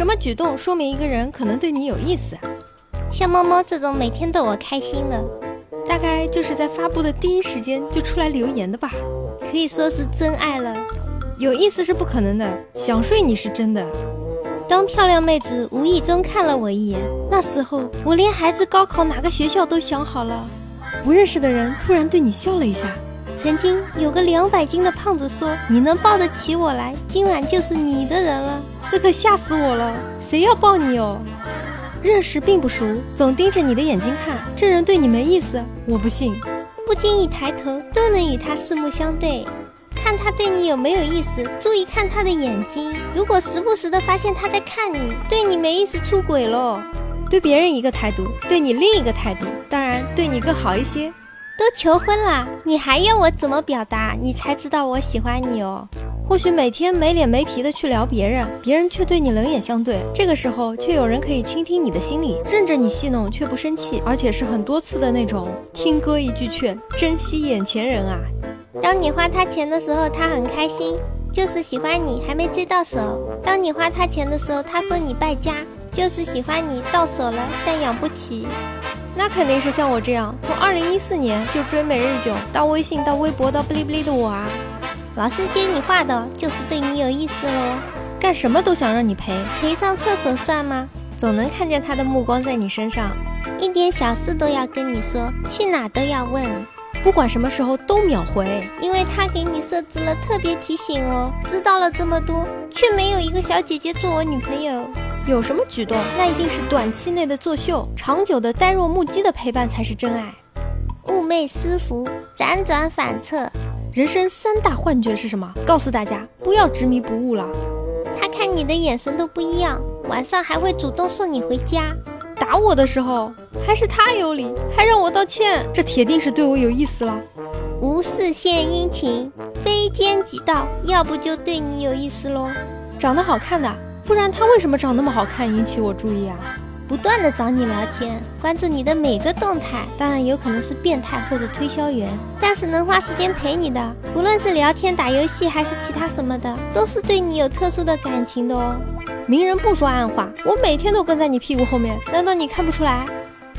什么举动说明一个人可能对你有意思？像猫猫这种每天逗我开心的，大概就是在发布的第一时间就出来留言的吧。可以说是真爱了。有意思是不可能的，想睡你是真的。当漂亮妹子无意中看了我一眼，那时候我连孩子高考哪个学校都想好了。不认识的人突然对你笑了一下。曾经有个两百斤的胖子说：“你能抱得起我来，今晚就是你的人了。”这可吓死我了！谁要抱你哦？认识并不熟，总盯着你的眼睛看，这人对你没意思，我不信。不经意抬头都能与他四目相对，看他对你有没有意思。注意看他的眼睛，如果时不时的发现他在看你，对你没意思，出轨喽。对别人一个态度，对你另一个态度，当然对你更好一些。都求婚了，你还要我怎么表达，你才知道我喜欢你哦？或许每天没脸没皮的去聊别人，别人却对你冷眼相对，这个时候却有人可以倾听你的心理，任着你戏弄却不生气，而且是很多次的那种。听哥一句劝，珍惜眼前人啊！当你花他钱的时候，他很开心，就是喜欢你还没追到手；当你花他钱的时候，他说你败家，就是喜欢你到手了但养不起。那肯定是像我这样，从二零一四年就追每日一囧，到微信，到微博，到哔哩哔哩的我啊。老师接你话的，就是对你有意思喽。干什么都想让你陪，陪上厕所算吗？总能看见他的目光在你身上，一点小事都要跟你说，去哪都要问，不管什么时候都秒回，因为他给你设置了特别提醒哦。知道了这么多，却没有一个小姐姐做我女朋友。有什么举动？那一定是短期内的作秀，长久的呆若木鸡的陪伴才是真爱。寤寐思服，辗转反侧，人生三大幻觉是什么？告诉大家，不要执迷不悟了。他看你的眼神都不一样，晚上还会主动送你回家。打我的时候，还是他有理，还让我道歉，这铁定是对我有意思了。无事献殷勤，非奸即盗，要不就对你有意思喽。长得好看的。不然他为什么长那么好看，引起我注意啊？不断的找你聊天，关注你的每个动态，当然有可能是变态或者推销员，但是能花时间陪你的，不论是聊天、打游戏还是其他什么的，都是对你有特殊的感情的哦。明人不说暗话，我每天都跟在你屁股后面，难道你看不出来？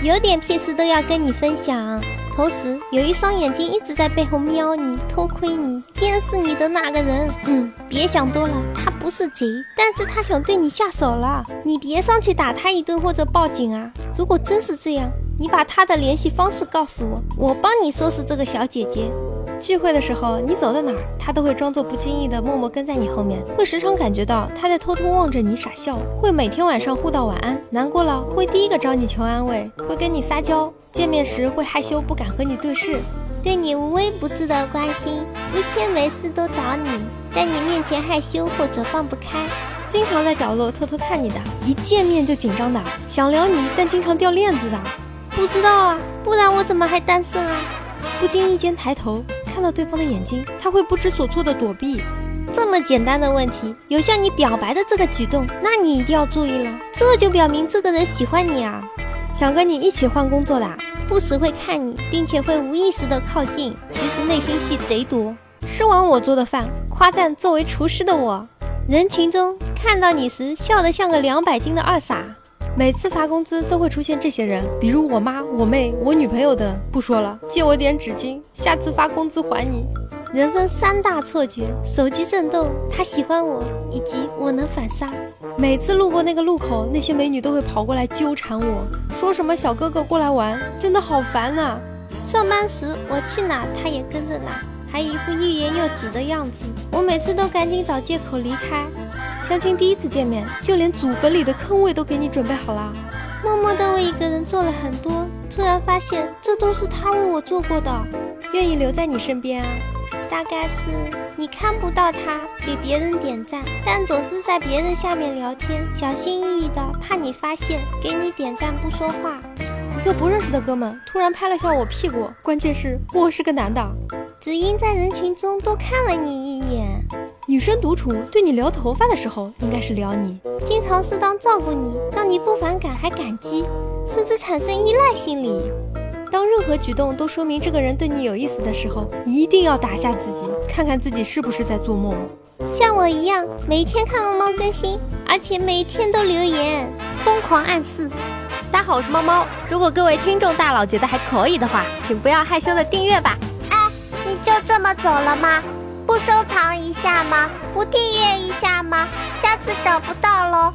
有点屁事都要跟你分享。同时，有一双眼睛一直在背后瞄你、偷窥你、监视你的那个人，嗯，别想多了，他不是贼，但是他想对你下手了。你别上去打他一顿或者报警啊！如果真是这样，你把他的联系方式告诉我，我帮你收拾这个小姐姐。聚会的时候，你走到哪儿，他都会装作不经意的默默跟在你后面，会时常感觉到他在偷偷望着你傻笑，会每天晚上互道晚安，难过了会第一个找你求安慰，会跟你撒娇，见面时会害羞不敢和你对视，对你无微不至的关心，一天没事都找你，在你面前害羞或者放不开，经常在角落偷偷看你的，一见面就紧张的，想撩你但经常掉链子的，不知道啊，不然我怎么还单身啊？不经意间抬头。看到对方的眼睛，他会不知所措的躲避。这么简单的问题，有向你表白的这个举动，那你一定要注意了。这就表明这个人喜欢你啊，想跟你一起换工作的，不时会看你，并且会无意识的靠近，其实内心戏贼多。吃完我做的饭，夸赞作为厨师的我，人群中看到你时笑得像个两百斤的二傻。每次发工资都会出现这些人，比如我妈、我妹、我女朋友等。不说了，借我点纸巾，下次发工资还你。人生三大错觉：手机震动，他喜欢我，以及我能反杀。每次路过那个路口，那些美女都会跑过来纠缠我，说什么小哥哥过来玩，真的好烦呐。上班时我去哪，他也跟着哪，还一副欲言又止的样子，我每次都赶紧找借口离开。相亲第一次见面，就连祖坟里的坑位都给你准备好了。默默的为一个人做了很多，突然发现这都是他为我做过的，愿意留在你身边啊。大概是你看不到他给别人点赞，但总是在别人下面聊天，小心翼翼的，怕你发现，给你点赞不说话。一个不认识的哥们突然拍了下我屁股，关键是我是个男的，只因在人群中多看了你一眼。女生独处对你撩头发的时候，应该是撩你，经常适当照顾你，让你不反感还感激，甚至产生依赖心理。当任何举动都说明这个人对你有意思的时候，一定要打下自己，看看自己是不是在做梦。像我一样，每天看猫猫更新，而且每天都留言，疯狂暗示。大家好，我是猫猫。如果各位听众大佬觉得还可以的话，请不要害羞的订阅吧。就这么走了吗？不收藏一下吗？不订阅一下吗？下次找不到喽